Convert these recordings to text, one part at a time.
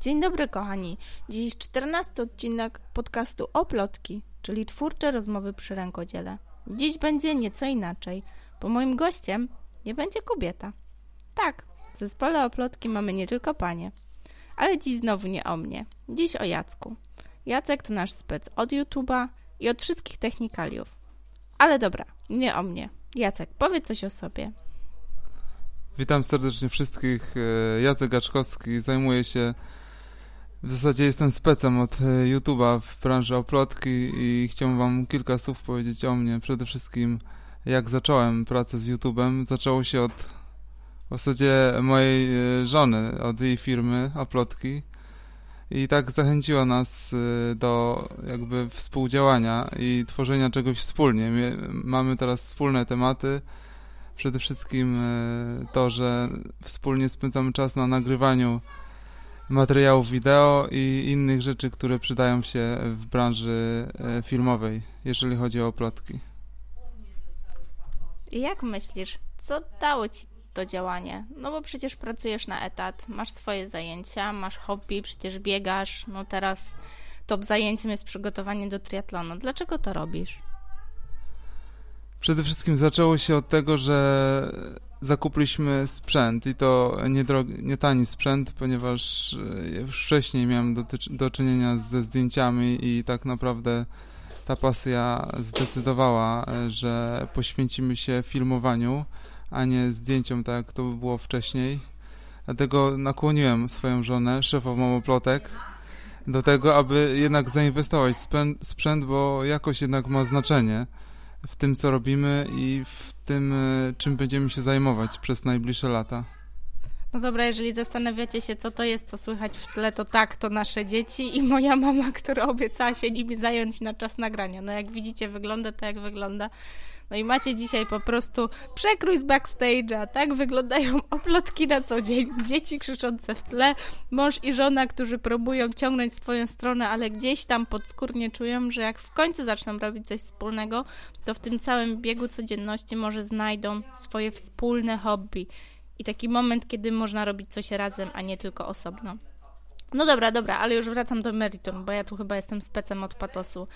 Dzień dobry, kochani. Dziś 14 odcinek podcastu Oplotki, czyli twórcze rozmowy przy rękodziele. Dziś będzie nieco inaczej, bo moim gościem nie będzie kobieta. Tak, w zespole Oplotki mamy nie tylko panie. Ale dziś znowu nie o mnie. Dziś o Jacku. Jacek to nasz spec od YouTube'a i od wszystkich technikaliów. Ale dobra, nie o mnie. Jacek, powiedz coś o sobie. Witam serdecznie wszystkich. E, Jacek Gaczkowski. Zajmuję się, w zasadzie jestem specem od e, YouTube'a w branży oplotki i chciałbym wam kilka słów powiedzieć o mnie. Przede wszystkim jak zacząłem pracę z YouTube'em. Zaczęło się od w zasadzie mojej e, żony, od jej firmy Oplotki i tak zachęciła nas do jakby współdziałania i tworzenia czegoś wspólnie. Mamy teraz wspólne tematy, przede wszystkim e, to, że wspólnie spędzamy czas na nagrywaniu materiałów wideo i innych rzeczy, które przydają się w branży e, filmowej, jeżeli chodzi o plotki. Jak myślisz, co dało ci to działanie? No bo przecież pracujesz na etat, masz swoje zajęcia, masz hobby, przecież biegasz, no teraz top zajęciem jest przygotowanie do triatlonu. Dlaczego to robisz? Przede wszystkim zaczęło się od tego, że zakupiliśmy sprzęt i to nie, drogi, nie tani sprzęt, ponieważ e, już wcześniej miałem do, do czynienia ze zdjęciami i tak naprawdę ta pasja zdecydowała, e, że poświęcimy się filmowaniu, a nie zdjęciom, tak jak to było wcześniej. Dlatego nakłoniłem swoją żonę, szefową oplotek, do tego, aby jednak zainwestować w sprzęt, bo jakoś jednak ma znaczenie w tym, co robimy i w tym, e, czym będziemy się zajmować przez najbliższe lata. No dobra, jeżeli zastanawiacie się, co to jest, co słychać w tle, to tak, to nasze dzieci i moja mama, która obiecała się nimi zająć na czas nagrania. No jak widzicie, wygląda to, jak wygląda. No i macie dzisiaj po prostu przekrój z backstage'a. Tak wyglądają oplotki na co dzień. Dzieci krzyczące w tle, mąż i żona, którzy próbują ciągnąć swoją stronę, ale gdzieś tam podskórnie czują, że jak w końcu zaczną robić coś wspólnego, to w tym całym biegu codzienności może znajdą swoje wspólne hobby. I taki moment, kiedy można robić coś razem, a nie tylko osobno. No dobra, dobra, ale już wracam do meritum, bo ja tu chyba jestem specem od patosu.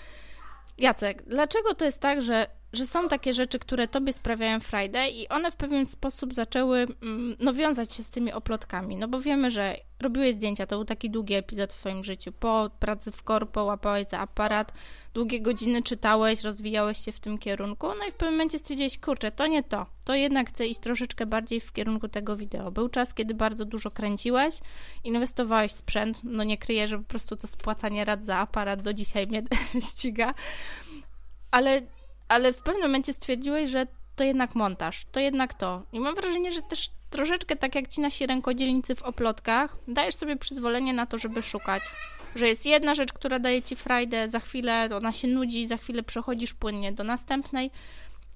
Jacek, dlaczego to jest tak, że że są takie rzeczy, które tobie sprawiają frajdę i one w pewien sposób zaczęły mm, no, wiązać się z tymi oplotkami. No bo wiemy, że robiłeś zdjęcia, to był taki długi epizod w twoim życiu. Po pracy w korpo łapałeś za aparat, długie godziny czytałeś, rozwijałeś się w tym kierunku, no i w pewnym momencie stwierdziłeś, kurczę, to nie to. To jednak chcę iść troszeczkę bardziej w kierunku tego wideo. Był czas, kiedy bardzo dużo kręciłeś, inwestowałeś w sprzęt, no nie kryję, że po prostu to spłacanie rad za aparat do dzisiaj mnie ściga. Ale ale w pewnym momencie stwierdziłeś, że to jednak montaż, to jednak to. I mam wrażenie, że też troszeczkę tak jak ci nasi rękodzielnicy w oplotkach, dajesz sobie przyzwolenie na to, żeby szukać. Że jest jedna rzecz, która daje ci frajdę, za chwilę ona się nudzi, za chwilę przechodzisz płynnie do następnej.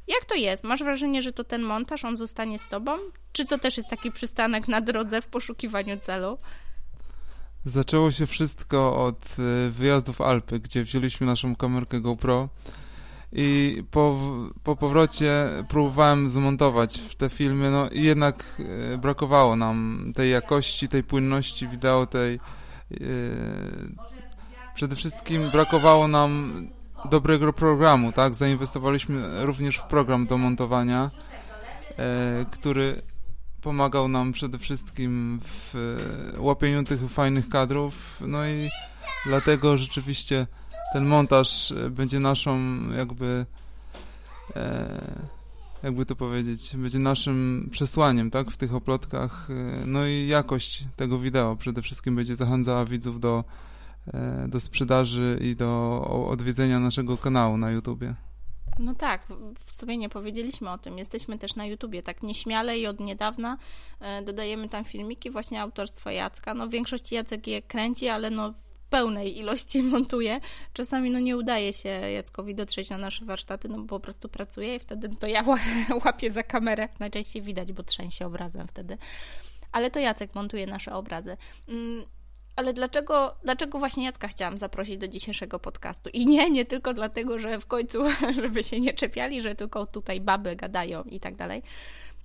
Jak to jest? Masz wrażenie, że to ten montaż, on zostanie z tobą? Czy to też jest taki przystanek na drodze w poszukiwaniu celu? Zaczęło się wszystko od y, wyjazdów Alpy, gdzie wzięliśmy naszą kamerkę GoPro i po, po powrocie próbowałem zmontować te filmy, no i jednak e, brakowało nam tej jakości, tej płynności wideo, tej e, przede wszystkim brakowało nam dobrego programu, tak? Zainwestowaliśmy również w program do montowania, e, który pomagał nam przede wszystkim w łapieniu tych fajnych kadrów, no i dlatego rzeczywiście ten montaż e, będzie naszą jakby e, jakby to powiedzieć, będzie naszym przesłaniem, tak, w tych oplotkach, e, no i jakość tego wideo przede wszystkim będzie zachęcała widzów do, do sprzedaży i do odwiedzenia naszego kanału na YouTubie. No tak, w sumie nie powiedzieliśmy o tym. Jesteśmy też na YouTubie, tak nieśmiale i od niedawna dodajemy tam filmiki właśnie autorstwa Jacka. No w większości Jacek je kręci, ale no pełnej ilości montuję. Czasami no nie udaje się Jackowi dotrzeć na nasze warsztaty, no bo po prostu pracuje i wtedy to ja łapię za kamerę. Najczęściej widać, bo trzęsie obrazem wtedy. Ale to Jacek montuje nasze obrazy. Mm, ale dlaczego, dlaczego właśnie Jacka chciałam zaprosić do dzisiejszego podcastu? I nie, nie tylko dlatego, że w końcu, żeby się nie czepiali, że tylko tutaj baby gadają i tak dalej.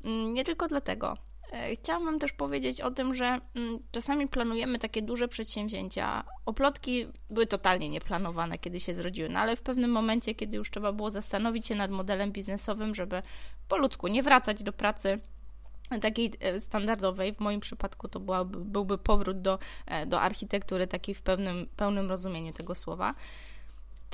Mm, nie tylko dlatego, E, chciałam też powiedzieć o tym, że mm, czasami planujemy takie duże przedsięwzięcia. Oplotki były totalnie nieplanowane, kiedy się zrodziły, no ale w pewnym momencie, kiedy już trzeba było zastanowić się nad modelem biznesowym, żeby po ludzku nie wracać do pracy takiej e, standardowej, w moim przypadku to byłaby, byłby powrót do, e, do architektury takiej w pewnym, pełnym rozumieniu tego słowa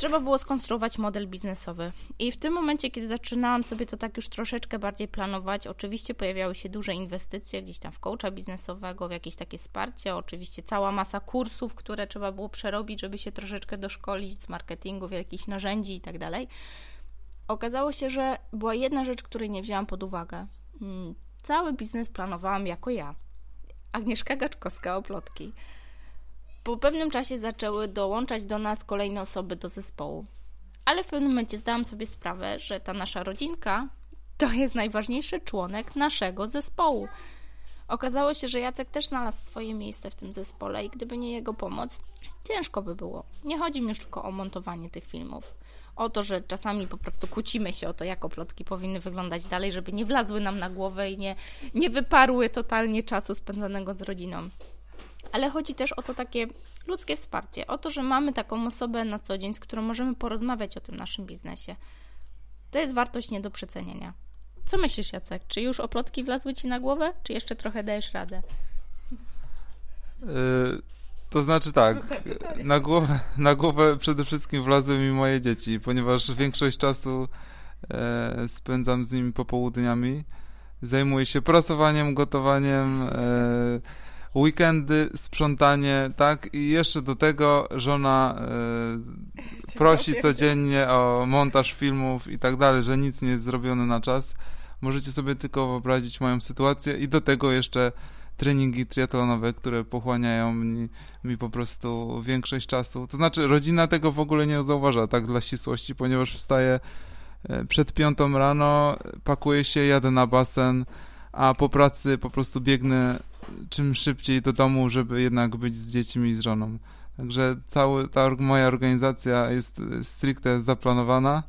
trzeba było skonstruować model biznesowy. I w tym momencie, kiedy zaczynałam sobie to tak już troszeczkę bardziej planować, oczywiście pojawiały się duże inwestycje gdzieś tam w coacha biznesowego, w jakieś takie wsparcie, oczywiście cała masa kursów, które trzeba było przerobić, żeby się troszeczkę doszkolić z marketingu, w jakichś narzędzi i tak dalej. Okazało się, że była jedna rzecz, której nie wzięłam pod uwagę. Hmm, cały biznes planowałam jako ja. Agnieszka Gaczkowska, Oplotki po pewnym czasie zaczęły dołączać do nas kolejne osoby do zespołu. Ale w pewnym momencie zdałam sobie sprawę, że ta nasza rodzinka to jest najważniejszy członek naszego zespołu. Okazało się, że Jacek też znalazł swoje miejsce w tym zespole i gdyby nie jego pomoc, ciężko by było. Nie chodzi mi już tylko o montowanie tych filmów. O to, że czasami po prostu kłócimy się o to, jak oplotki powinny wyglądać dalej, żeby nie wlazły nam na głowę i nie, nie wyparły totalnie czasu spędzonego z rodziną ale chodzi też o to takie ludzkie wsparcie, o to, że mamy taką osobę na co dzień, z którą możemy porozmawiać o tym naszym biznesie. To jest wartość nie do przecenienia. Co myślisz, Jacek? Czy już oplotki wlazły ci na głowę, czy jeszcze trochę dajesz radę? Yy, to znaczy tak, na głowę, na głowę przede wszystkim wlazły mi moje dzieci, ponieważ większość czasu e, spędzam z nimi popołudniami. Zajmuję się prasowaniem, gotowaniem, e, weekendy, sprzątanie, tak? I jeszcze do tego żona e, prosi codziennie o montaż filmów i tak dalej, że nic nie jest zrobione na czas. Możecie sobie tylko wyobrazić moją sytuację i do tego jeszcze treningi triatlonowe, które pochłaniają mi, mi po prostu większość czasu. To znaczy, rodzina tego w ogóle nie zauważa, tak dla ścisłości, ponieważ wstaję e, przed piątą rano, pakuję się, jadę na basen, a po pracy po prostu biegnę czym szybciej do domu, żeby jednak być z dziećmi i z żoną. Także cała ta moja organizacja jest stricte zaplanowana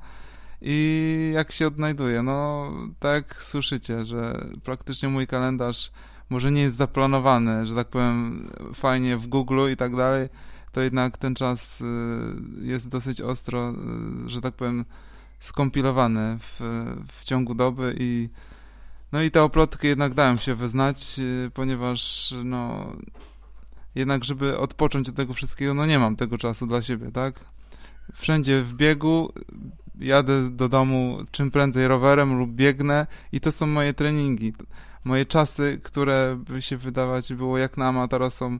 i jak się odnajduję? No, tak słyszycie, że praktycznie mój kalendarz może nie jest zaplanowany, że tak powiem, fajnie w Google i tak dalej, to jednak ten czas y, jest dosyć ostro, y, że tak powiem, skompilowany w, w ciągu doby i no i te oplotki jednak dałem się wyznać, y, ponieważ no jednak, żeby odpocząć od tego wszystkiego, no nie mam tego czasu dla siebie, tak? Wszędzie w biegu, jadę do domu czym prędzej rowerem lub biegnę i to są moje treningi. Moje czasy, które by się wydawać było jak na amatora są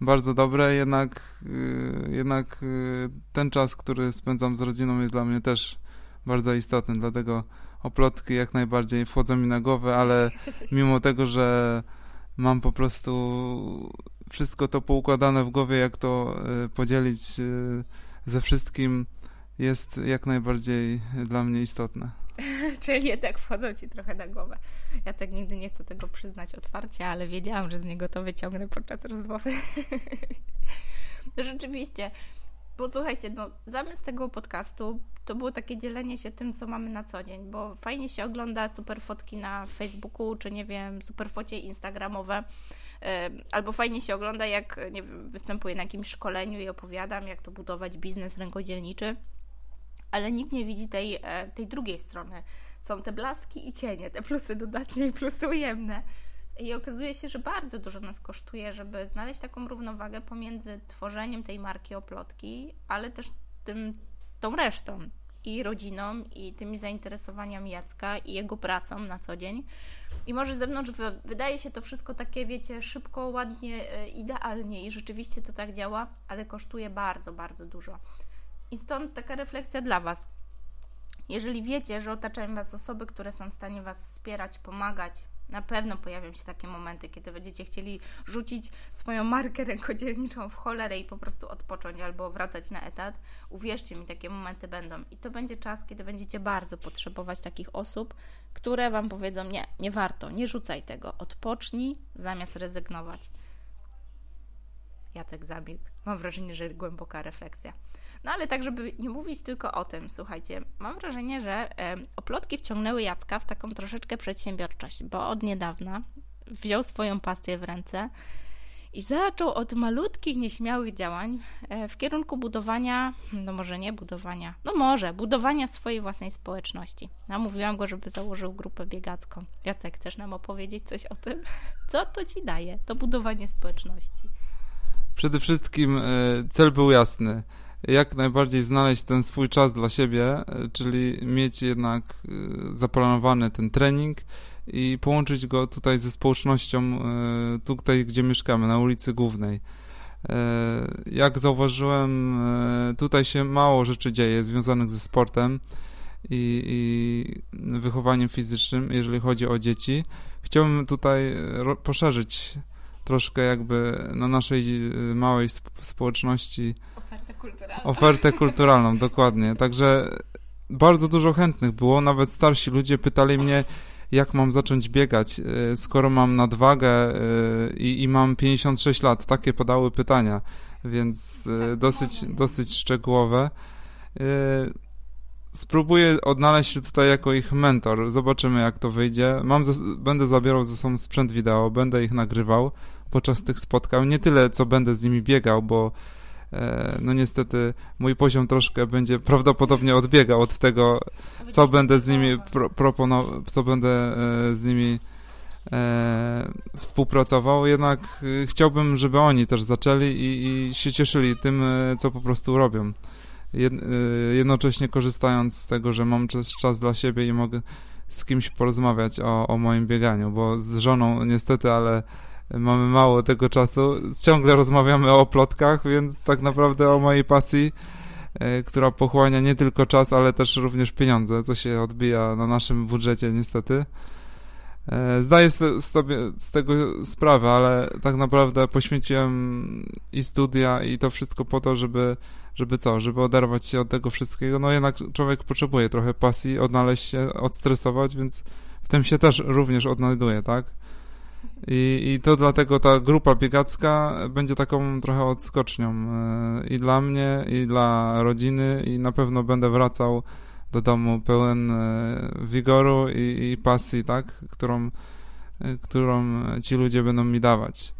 bardzo dobre, jednak, y, jednak y, ten czas, który spędzam z rodziną jest dla mnie też bardzo istotny, dlatego oplotki jak najbardziej wchodzą mi na głowę, ale mimo tego, że mam po prostu wszystko to poukładane w głowie, jak to e, podzielić e, ze wszystkim, jest jak najbardziej dla mnie istotne. Czyli jednak wchodzą ci trochę na głowę. Ja tak nigdy nie chcę tego przyznać otwarcie, ale wiedziałam, że z niego to wyciągnę podczas rozmowy. Rzeczywiście, bo słuchajcie, no, zamysł tego podcastu to było takie dzielenie się tym, co mamy na co dzień, bo fajnie się ogląda super fotki na Facebooku, czy nie wiem, super focie instagramowe, albo fajnie się ogląda, jak nie wiem, występuję na jakimś szkoleniu i opowiadam, jak to budować biznes rękodzielniczy, ale nikt nie widzi tej, e, tej drugiej strony. Są te blaski i cienie, te plusy dodatnie i plusy ujemne. I okazuje się, że bardzo dużo nas kosztuje, żeby znaleźć taką równowagę pomiędzy tworzeniem tej marki oplotki, ale też tym, tą resztą i rodziną, i tymi zainteresowaniami Jacka, i jego pracą na co dzień. I może z zewnątrz wydaje się to wszystko takie, wiecie, szybko, ładnie, e, idealnie i rzeczywiście to tak działa, ale kosztuje bardzo, bardzo dużo. I stąd taka refleksja dla Was. Jeżeli wiecie, że otaczają Was osoby, które są w stanie Was wspierać, pomagać, na pewno pojawią się takie momenty, kiedy będziecie chcieli rzucić swoją markę rękodzielniczą w cholerę i po prostu odpocząć albo wracać na etat. Uwierzcie mi, takie momenty będą. I to będzie czas, kiedy będziecie bardzo potrzebować takich osób, które Wam powiedzą: Nie, nie warto, nie rzucaj tego, odpocznij zamiast rezygnować. Jacek zamilkł. Mam wrażenie, że głęboka refleksja. No ale tak, żeby nie mówić tylko o tym, słuchajcie, mam wrażenie, że oplotki wciągnęły Jacka w taką troszeczkę przedsiębiorczość, bo od niedawna wziął swoją pasję w ręce i zaczął od malutkich, nieśmiałych działań e, w kierunku budowania, no może nie budowania, no może, budowania swojej własnej społeczności. Namówiłam go, żeby założył grupę biegacką. Jacek, chcesz nam opowiedzieć coś o tym? Co to ci daje, to budowanie społeczności? Przede wszystkim e, cel był jasny. Jak najbardziej znaleźć ten swój czas dla siebie, e, czyli mieć jednak zaplanowany ten trening, i połączyć go tutaj ze społecznością, e, tutaj gdzie mieszkamy, na ulicy Głównej. E, jak zauważyłem, e, tutaj się mało rzeczy dzieje związanych ze sportem i, i wychowaniem fizycznym, jeżeli chodzi o dzieci. Chciałbym tutaj poszerzyć troszkę jakby na naszej małej społeczności ofertę kulturalną. Ofertę kulturalną, dokładnie. Także bardzo dużo chętnych było, nawet starsi ludzie pytali mnie, jak mam zacząć biegać, e, skoro mam nadwagę e, i, i mam 56 lat. Takie podały pytania, więc e, dosyć, dosyć szczegółowe. Spróbuję odnaleźć się tutaj jako ich mentor. Zobaczymy, jak to wyjdzie. Mam będę zabierał ze sobą sprzęt wideo, będę ich nagrywał podczas tych spotkań. Nie tyle, co będę z nimi biegał, bo E, no niestety mój poziom troszkę będzie prawdopodobnie odbiegał od tego, co będę z nimi pro, proponował, co będę e, z nimi e, współpracował, jednak e, chciałbym, żeby oni też zaczęli i, i się cieszyli tym, co po prostu robią. Jed, jednocześnie korzystając z tego, że mam czas, czas dla siebie i mogę z kimś porozmawiać o, o moim bieganiu, bo z żoną niestety, ale mamy mało tego czasu. Ciągle rozmawiamy o plotkach, więc tak naprawdę o mojej pasji, e, która pochłania nie tylko czas, ale też również pieniądze, co się odbija na naszym budżecie niestety. E, zdaję sobie z tego sprawę, ale tak naprawdę poświęciłem i studia i to wszystko po to, żeby, żeby co, żeby oderwać się od tego wszystkiego. No jednak człowiek potrzebuje trochę pasji, odnaleźć się, odstresować, więc w tym się też również odnajduje, tak? I, I to dlatego ta grupa biegacka będzie taką trochę odskocznią e, i dla mnie, i dla rodziny, i na pewno będę wracał do domu pełen e, wigoru i, i pasji, tak, którą, e, którą ci ludzie będą mi dawać.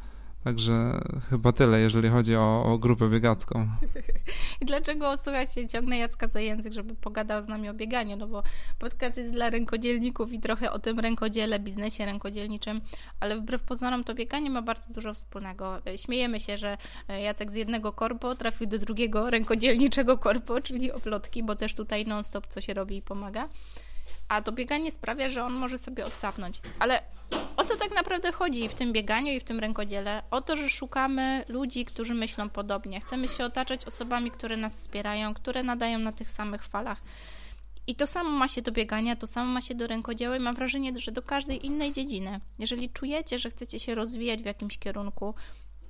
Także chyba tyle, jeżeli chodzi o, o grupę biegacką. I dlaczego, słuchajcie, ciągnę Jacka za język, żeby pogadał z nami o bieganiu, no bo podcast jest dla rękodzielników i trochę o tym rękodziele, biznesie rękodzielniczym, ale wbrew pozorom to bieganie ma bardzo dużo wspólnego. Śmiejemy się, że Jacek z jednego korpo trafił do drugiego rękodzielniczego korpo, czyli oplotki, bo też tutaj non-stop co się robi i pomaga a to bieganie sprawia, że on może sobie odsapnąć. Ale o co tak naprawdę chodzi w tym bieganiu i w tym rękodziele? O to, że szukamy ludzi, którzy myślą podobnie. Chcemy się otaczać osobami, które nas wspierają, które nadają na tych samych falach. I to samo ma się do biegania, to samo ma się do rękodzieła i mam wrażenie, że do każdej innej dziedziny. Jeżeli czujecie, że chcecie się rozwijać w jakimś kierunku,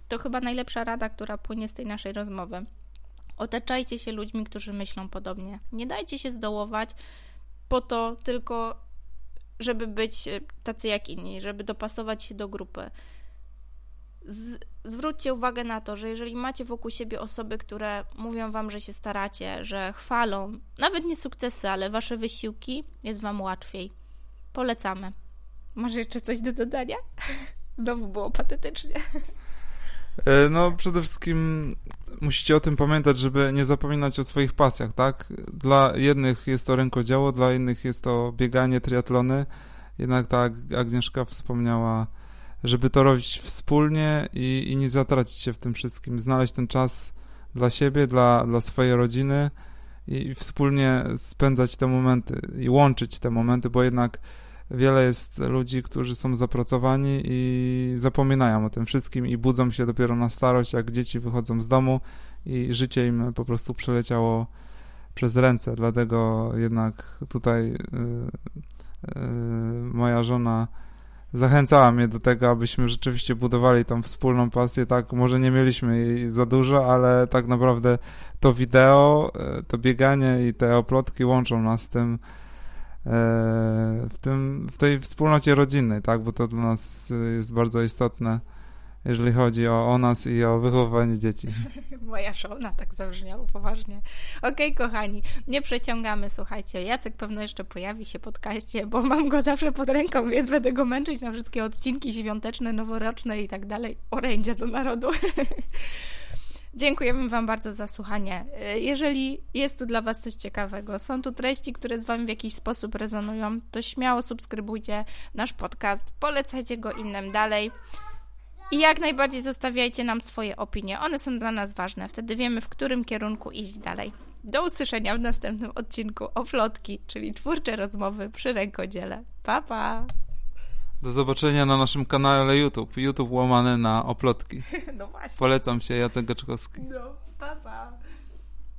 to chyba najlepsza rada, która płynie z tej naszej rozmowy. Otaczajcie się ludźmi, którzy myślą podobnie. Nie dajcie się zdołować, po to tylko, żeby być e, tacy jak inni, żeby dopasować się do grupy. Z, zwróćcie uwagę na to, że jeżeli macie wokół siebie osoby, które mówią wam, że się staracie, że chwalą, nawet nie sukcesy, ale wasze wysiłki, jest wam łatwiej. Polecamy. Masz jeszcze coś do dodania? Znowu było patetycznie. E, no, przede wszystkim musicie o tym pamiętać, żeby nie zapominać o swoich pasjach, tak? Dla jednych jest to rękodzieło, dla innych jest to bieganie, triatlony. Jednak tak Agnieszka wspomniała, żeby to robić wspólnie i, i nie zatracić się w tym wszystkim. Znaleźć ten czas dla siebie, dla, dla swojej rodziny i wspólnie spędzać te momenty i łączyć te momenty, bo jednak wiele jest ludzi, którzy są zapracowani i zapominają o tym wszystkim i budzą się dopiero na starość, jak dzieci wychodzą z domu i życie im po prostu przeleciało przez ręce. Dlatego jednak tutaj yy, yy, moja żona zachęcała mnie do tego, abyśmy rzeczywiście budowali tą wspólną pasję. Tak, może nie mieliśmy jej za dużo, ale tak naprawdę to wideo, y, to bieganie i te oplotki łączą nas z tym, w, tym, w tej wspólnocie rodzinnej, tak, bo to dla nas jest bardzo istotne jeżeli chodzi o, o nas i o wychowywanie dzieci. Moja żona tak zabrzmiało poważnie. Okej, okay, kochani, nie przeciągamy, słuchajcie. Jacek pewno jeszcze pojawi się podcaście, bo mam go zawsze pod ręką, więc będę go męczyć na wszystkie odcinki świąteczne, noworoczne i tak dalej. Orędzia do narodu. Dziękujemy Wam bardzo za słuchanie. Jeżeli jest tu dla Was coś ciekawego, są tu treści, które z Wami w jakiś sposób rezonują, to śmiało subskrybujcie nasz podcast, polecajcie go innym dalej. I jak najbardziej zostawiajcie nam swoje opinie. One są dla nas ważne. Wtedy wiemy, w którym kierunku iść dalej. Do usłyszenia w następnym odcinku o plotki, czyli twórcze rozmowy przy rękodziele. Pa, pa! Do zobaczenia na naszym kanale YouTube. YouTube łamane na oplotki. No właśnie. Polecam się, Jacek Gaczkowski. No, pa, pa.